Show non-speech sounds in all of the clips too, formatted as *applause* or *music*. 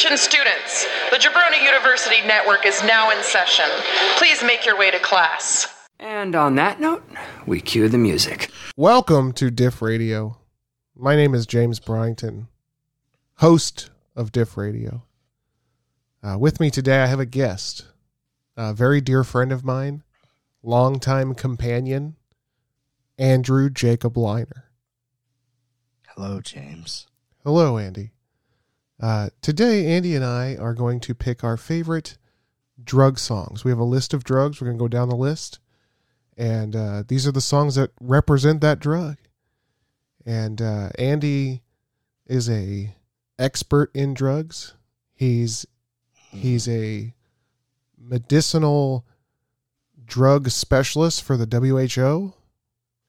Attention students, the Jabroni University Network is now in session. Please make your way to class. And on that note, we cue the music. Welcome to Diff Radio. My name is James Bryington, host of Diff Radio. Uh, with me today, I have a guest, a very dear friend of mine, longtime companion, Andrew Jacob Liner. Hello, James. Hello, Andy. Uh, today, Andy and I are going to pick our favorite drug songs. We have a list of drugs. We're going to go down the list, and uh, these are the songs that represent that drug. And uh, Andy is a expert in drugs. He's he's a medicinal drug specialist for the WHO,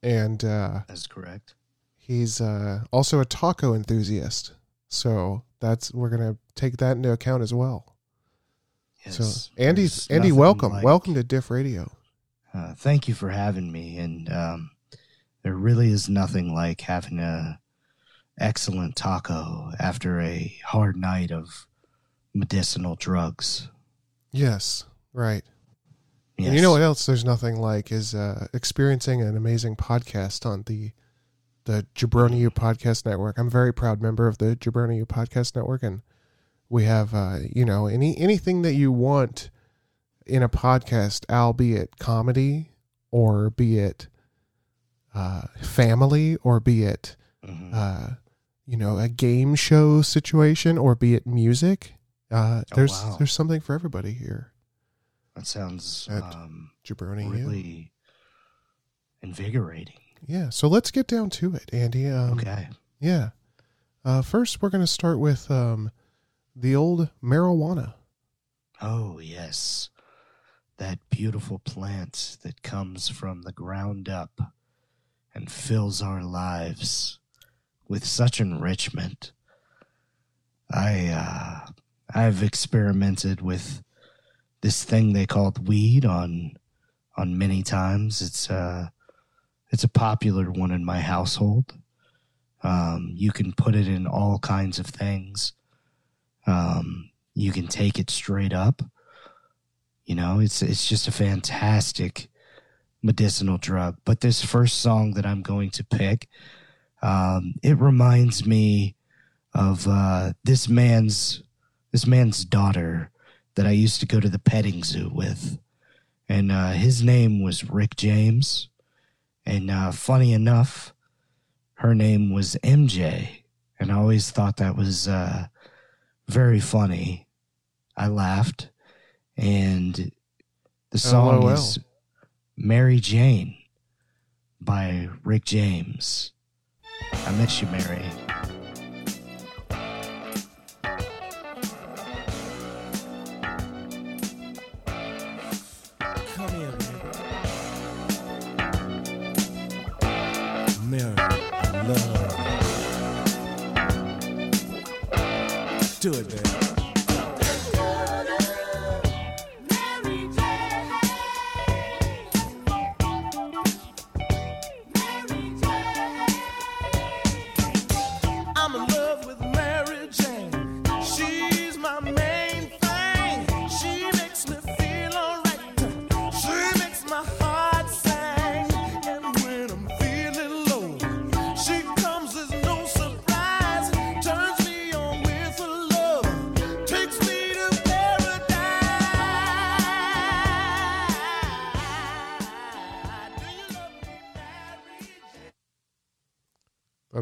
and uh, That's correct. he's uh, also a taco enthusiast. So that's we're gonna take that into account as well. Yes. so Andy, Andy, welcome, like- welcome to Diff Radio. Uh, thank you for having me. And um, there really is nothing like having a excellent taco after a hard night of medicinal drugs. Yes, right. Yes. And you know what else? There's nothing like is uh, experiencing an amazing podcast on the the Jabroni U Podcast Network. I'm a very proud member of the Jabroni U Podcast Network, and we have uh, you know any anything that you want in a podcast, albeit comedy or be it uh, family or be it Mhm. uh, you know a game show situation or be it music. Uh, Oh, there's wow. there's something for everybody here. that sounds um, Jabroni U. really invigorating. Yeah, so let's get down to it, Andy. Um, okay. Yeah. Uh, first, we're going to start with um, the old marijuana. Oh, yes. That beautiful plant that comes from the ground up and fills our lives with such enrichment. I uh I've experimented with this thing they call weed on on many times. It's uh it's a popular one in my household. Um you can put it in all kinds of things. Um you can take it straight up. You know, it's it's just a fantastic medicinal drug. But this first song that I'm going to pick, um, it reminds me of uh, this man's this man's daughter that I used to go to the petting zoo with, and uh, his name was Rick James, and uh, funny enough, her name was MJ, and I always thought that was uh, very funny. I laughed, and the song LOL. is Mary Jane by Rick James. I miss you, Mary.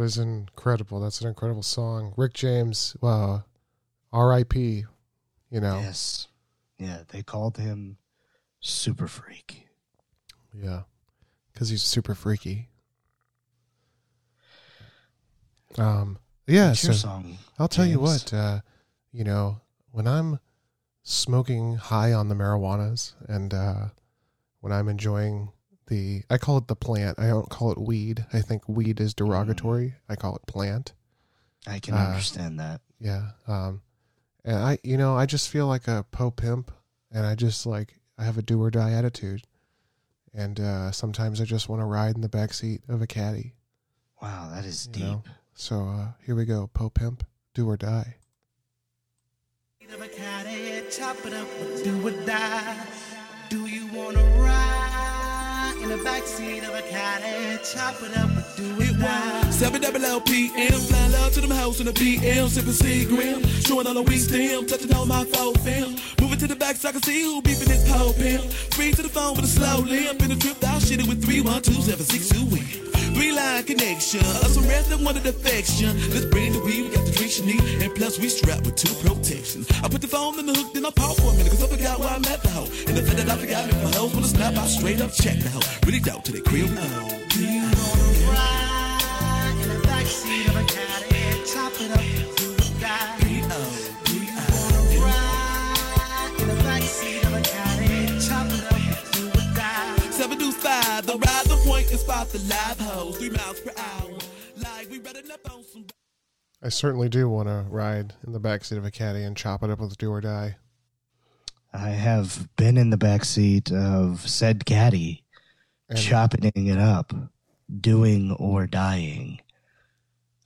Is incredible. That's an incredible song. Rick James, uh, R.I.P. You know, Yes. Yeah, they called him Super Freak. yeah, because he's super freaky. Um, yeah. So song? I'll tell you what. Uh, you know, when I'm smoking high on the marijuanas and uh, when I'm enjoying the, I call it the plant. I don't call it weed. I think weed is derogatory. I call it plant. I can Uh, understand that. Yeah. Um, and I, you know, I just feel like a po pimp, and I just like I have a do or die attitude, and uh, sometimes I just want to ride in the back seat of a caddy. Wow, that is You deep. know? So uh, here we go, po pimp, do or die. chop it up, do or die. Do you wanna ride in the Seven double LPM, fly love to them house in the PM, sipping Seagram, showing all the weak stem, touching on my phone film. Moving to the back so I can see who beefing this pole pimp. Free to the phone with a slow limp, in the trip shit it with three one two seven six two win. Three line connection, us a rest that wanted affection. Let's bring the weed, we got the drinks you need, and plus we strapped with two protections. I put the phone in the hook, then I pause for a minute, cause I forgot where I met the hoe. And the fact that I forgot me, my hoes wanna snap, I straight up check the hoe. Really doubt to the crib. Do you wanna ride in the backseat of a caddy? Chop it up, or do or deuce five, the ride the point and spot the live hoes, three miles per hour. Like we running up on some. I certainly do want to ride in the backseat of a caddy and chop it up with do or die. I have been in the back seat of said caddy, And- chopping it up, doing or dying.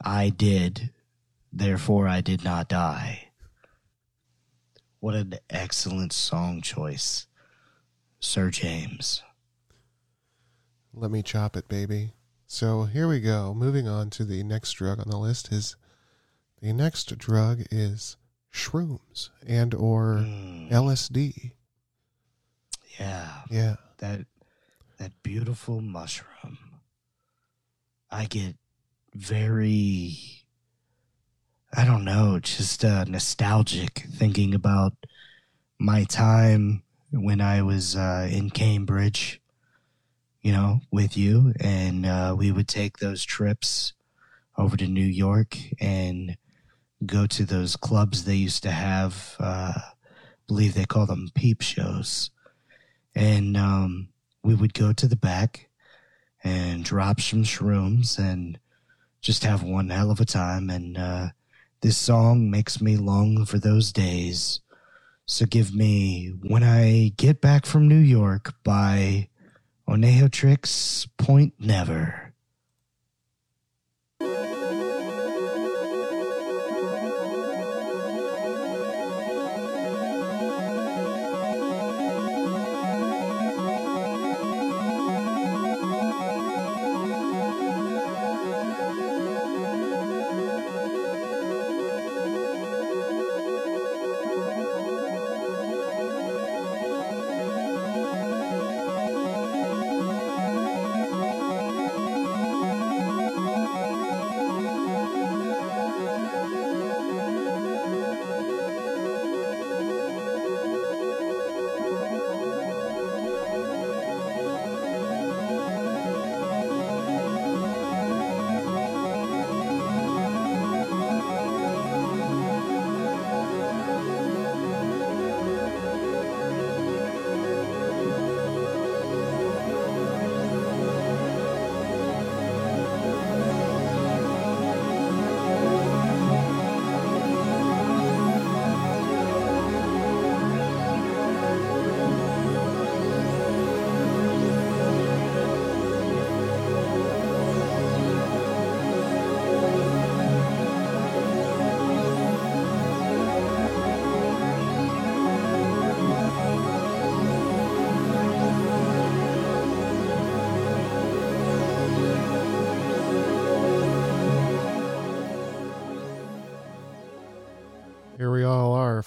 I did, therefore I did not die. What an excellent song choice, Sir James. Let me chop it, baby. So here we go. Moving on to the next drug on the list is the next drug is shrooms and or Mm, LSD. yeah, Yeah. that that beautiful mushroom. I get very I don't know, just uh, nostalgic thinking about my time when I was uh, in Cambridge, you know, with you, and uh, we would take those trips over to New York and go to those clubs they used to have. Uh, believe they call them peep shows, and um, we would go to the back and drop some shrooms and just have one hell of a time. And uh, this song makes me long for those days. So give me When I Get Back from New York by Oneohtrix Point Never.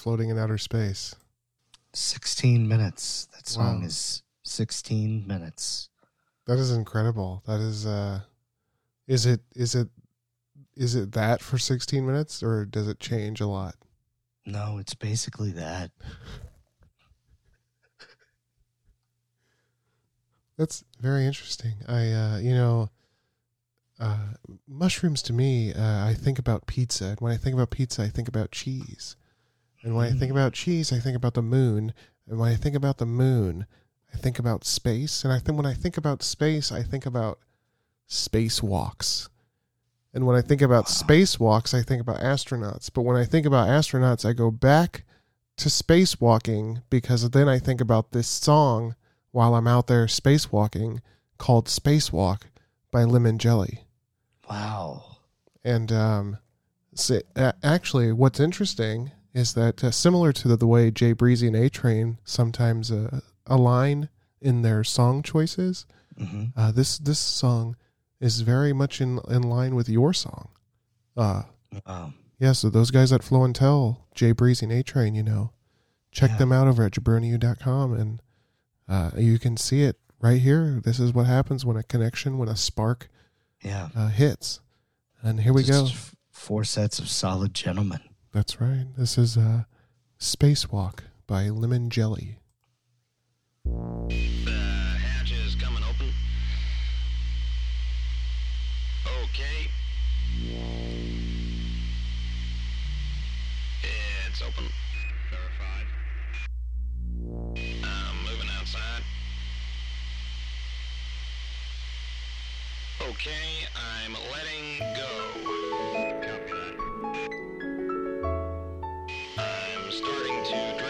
Floating in outer space. 16 minutes. That song Wow. is 16 minutes. That is incredible. That is uh is it is it is it that for 16 minutes or does it change a lot? No, it's basically that. *laughs* That's very interesting. I, uh, you know, uh, mushrooms to me, uh, I think about pizza. And when I think about pizza, I think about cheese. And when I think about cheese, I think about the moon. And when I think about the moon, I think about space. And I think when I think about space, I think about spacewalks. And when I think about spacewalks, I think about astronauts. But when I think about astronauts, I go back to spacewalking because then I think about this song while I'm out there spacewalking called Spacewalk by Lemon Jelly. Wow. And um, so, actually, what's interesting is that uh, similar to the, the way Jay Breezy and A Train sometimes uh, align in their song choices, hmm uh, this this song is very much in in line with your song. Uh, Wow. yeah, so those guys at Flow and Tell, Jay Breezy and A Train, you know, check Yeah. them out over at jabroniu.com and uh, you can see it right here. This is what happens when a connection, when a spark Yeah. uh, hits. And here we go. Four sets of solid gentlemen. That's right. This is uh, Spacewalk by Lemon Jelly. The hatch is coming open. Okay. It's open. Verified. I'm moving outside. Okay, to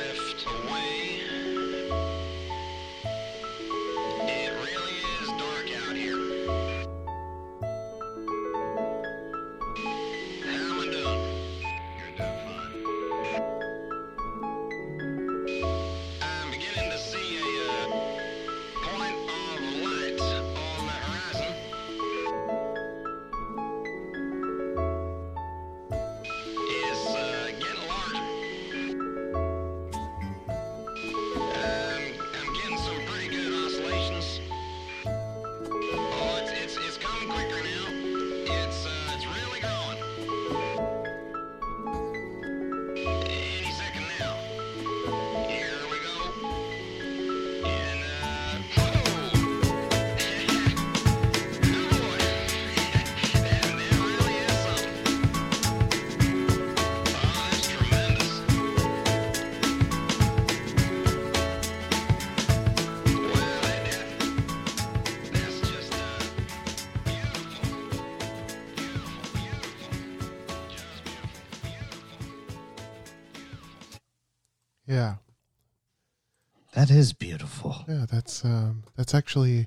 That is beautiful. Yeah, that's um, that's actually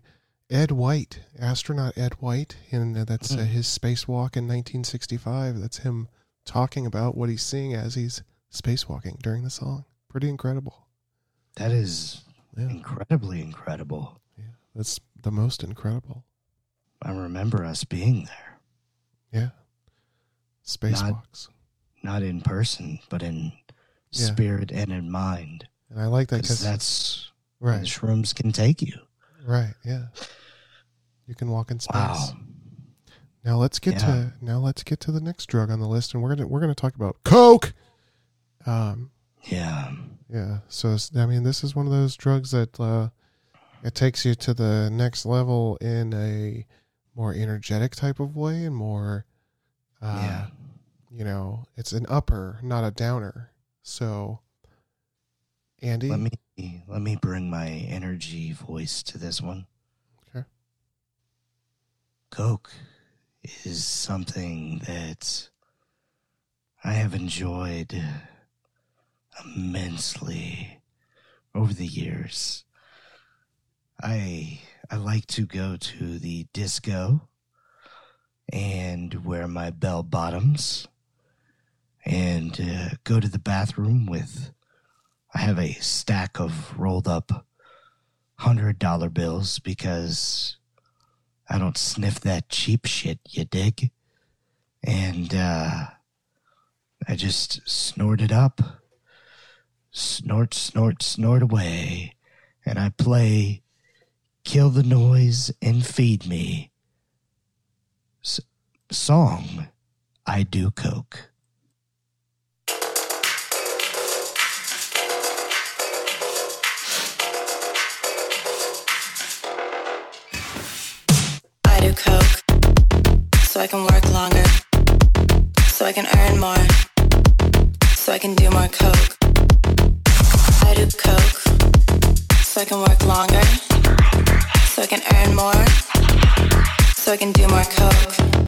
Ed White, astronaut Ed White, and that's uh, his spacewalk in 1965. That's him talking about what he's seeing as he's spacewalking during the song. Pretty incredible. That is Yeah, incredibly incredible. Yeah, that's the most incredible. I remember us being there, Yeah, spacewalks, not in person, but in Yeah. spirit and in mind. And I like that Because that's where right, shrooms can take you. right, yeah. You can walk in space. Wow. Now let's get Yeah. to now let's get to the next drug on the list, and we're gonna we're gonna talk about coke. Um, Yeah. yeah. So I mean, this is one of those drugs that uh, it takes you to the next level in a more energetic type of way, and more, uh, yeah. you know, it's an upper, not a downer. So, Andy, Let me let me bring my energy voice to this one. Okay. Coke is something that I have enjoyed immensely over the years. I I like to go to the disco and wear my bell bottoms and uh, go to the bathroom with I have a stack of rolled up hundred dollar bills because I don't sniff that cheap shit, you dig? And uh I just snort it up. Snort, snort, snort away. And I play Kill the Noise and Feed Me. S- song I Do Coke. So I can work longer, so I can earn more, so I can do more coke. I do coke. So I can work longer, so I can earn more, so I can do more coke.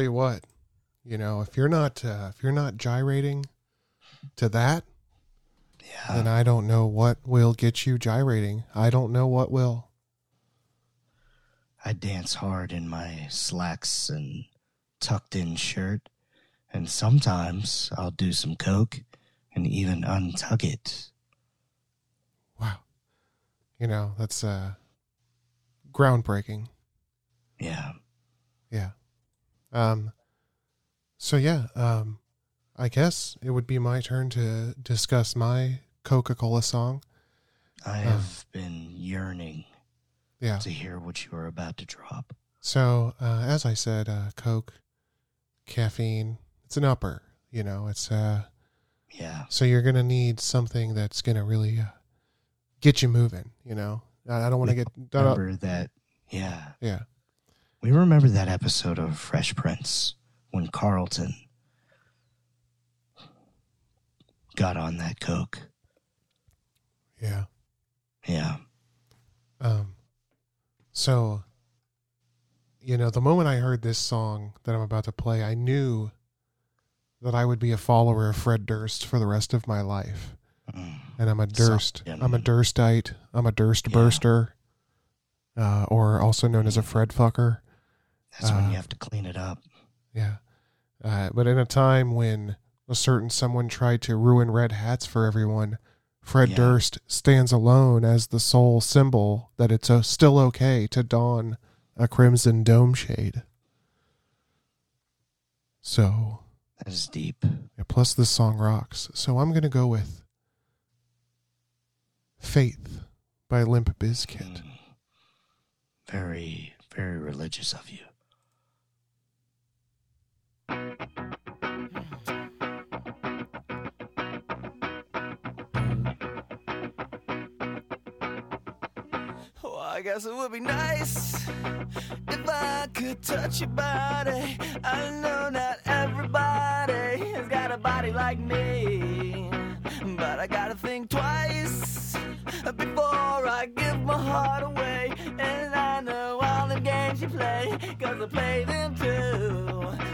Tell you what, you know, if you're not uh, if you're not gyrating to that, Yeah. then I don't know what will get you gyrating. I don't know what will. I dance hard in my slacks and tucked in shirt, and sometimes I'll do some coke and even untuck it. Wow. You know, that's uh groundbreaking. Yeah. Yeah. Um so yeah, um I guess it would be my turn to discuss my Coca-Cola song. I have been yearning Yeah. to hear what you are about to drop. So, uh, as I said, uh, Coke, caffeine, it's an upper, you know, it's, uh, Yeah. so you're going to need something that's going to really uh, get you moving, you know. I, I don't want to get, Remember that? Yeah. yeah. We remember that episode of Fresh Prince when Carlton got on that coke. Yeah. Yeah. Um, so, you know, the moment I heard this song that I'm about to play, I knew that I would be a follower of Fred Durst for the rest of my life. Mm. And I'm a Durst. Soft I'm a. Durstite. I'm a Durst Yeah. burster, uh, or also known as a Fred fucker. That's when Uh, you have to clean it up. Yeah. Uh, but in a time when a certain someone tried to ruin red hats for everyone, Fred Yeah. Durst stands alone as the sole symbol that it's uh, still okay to don a crimson dome shade. So, That is deep. yeah, plus this song rocks. So I'm going to go with Faith by Limp Bizkit. Mm. Very, very religious of you. I guess it would be nice if I could touch your body. I know not everybody has got a body like me, but I gotta think twice before I give my heart away. And I know all the games you play, cause I play them too.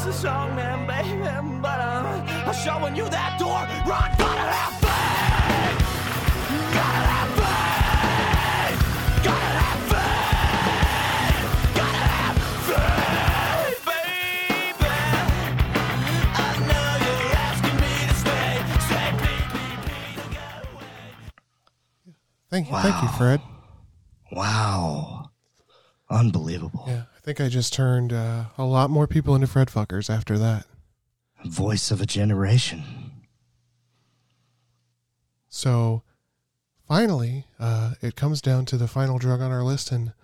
Well, it takes a strong man, baby, but I'm, I'm showing you that door. Run, gotta have faith. Gotta have faith. Thank you, thank you, Fred. Wow. Unbelievable. Yeah, I think I just turned uh, a lot more people into Fred fuckers after that. Voice of a generation. So finally, uh, it comes down to the final drug on our list, and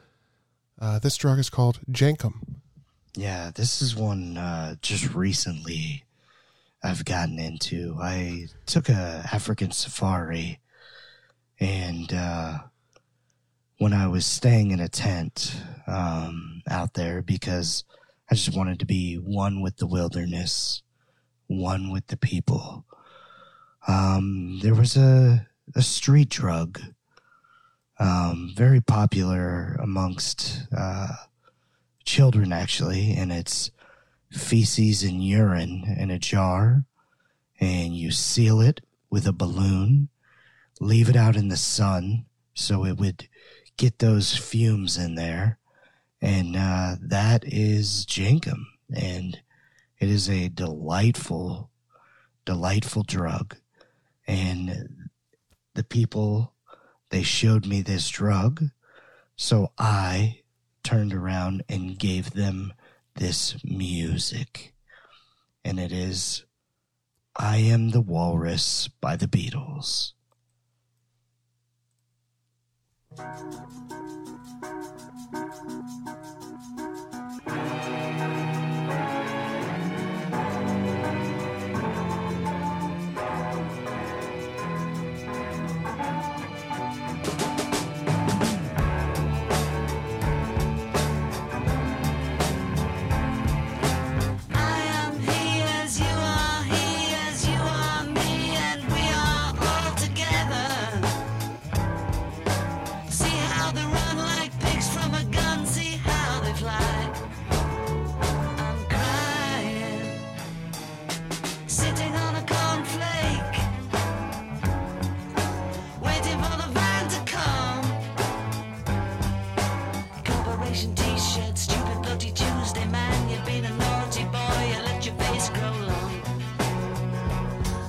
uh, this drug is called Jankum. Yeah, this is one uh, just recently I've gotten into. I took a African safari, and uh, when I was staying in a tent um, out there, because I just wanted to be one with the wilderness, one with the people. Um, there was a a street drug, um, very popular amongst. Uh, children actually, and it's feces and urine in a jar, and you seal it with a balloon, leave it out in the sun so it would get those fumes in there, and uh, that is jankum, and it is a delightful, delightful drug, and the people they showed me this drug, so I turned around and gave them this music. And it is I Am the Walrus by the Beatles. Música t-shirt, stupid bloody Tuesday man. You've been a naughty boy, you let your face grow long.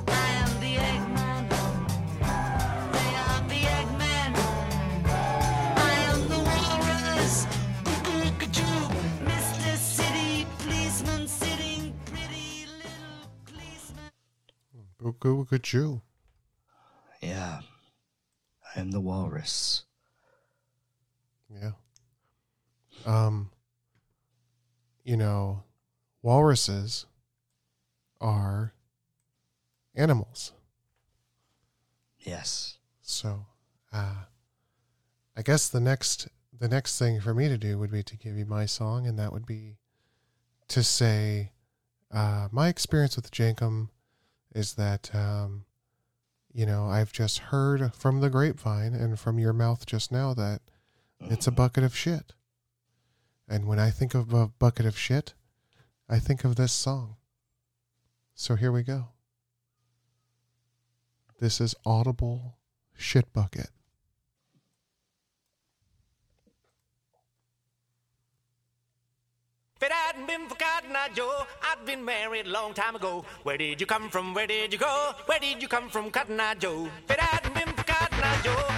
I am the Eggman. They are the I am the Walrus. Mr. City Policeman, sitting pretty little policeman. Yeah, I am the Walrus. Yeah. Um, you know, walruses are animals. Yes. So, uh, I guess the next the next thing for me to do would be to give you my song, and that would be to say uh, my experience with Jankum is that um, you know I've just heard from the grapevine and from your mouth just now that it's a bucket of shit, and when I think of a bucket of shit, I think of this song. So here we go. This is Audible Shit Bucket. If it hadn't been for Cotton Eye Joe, I'd been married a long time ago. Where did you come from? Where did you go? Where did you come from, Cotton Eye Joe? If it hadn't been for Cotton Eye Joe,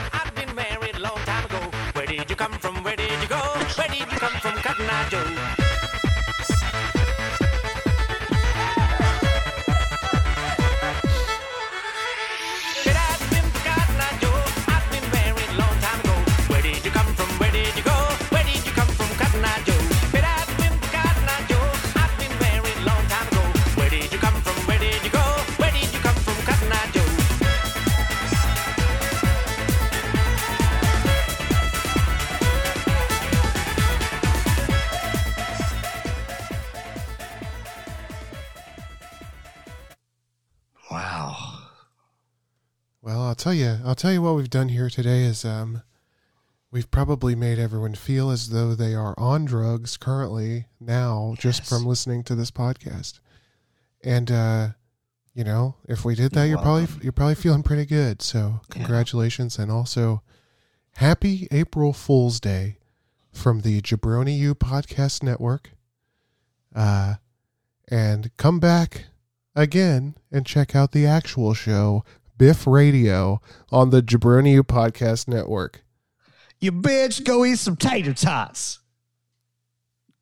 tell you, I'll tell you what we've done here today is um we've probably made everyone feel as though they are on drugs currently now just Yes. from listening to this podcast. And uh you know, if we did that, You're you're probably you're probably feeling pretty good. So, congratulations and also happy April Fool's Day from the Jabroni U Podcast Network. Uh and come back again and check out the actual show Biff Radio on the Jabroni Podcast Network. You bitch, go eat some tater tots.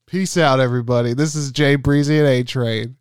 Peace out, everybody. This is Jay Breezy at A Train.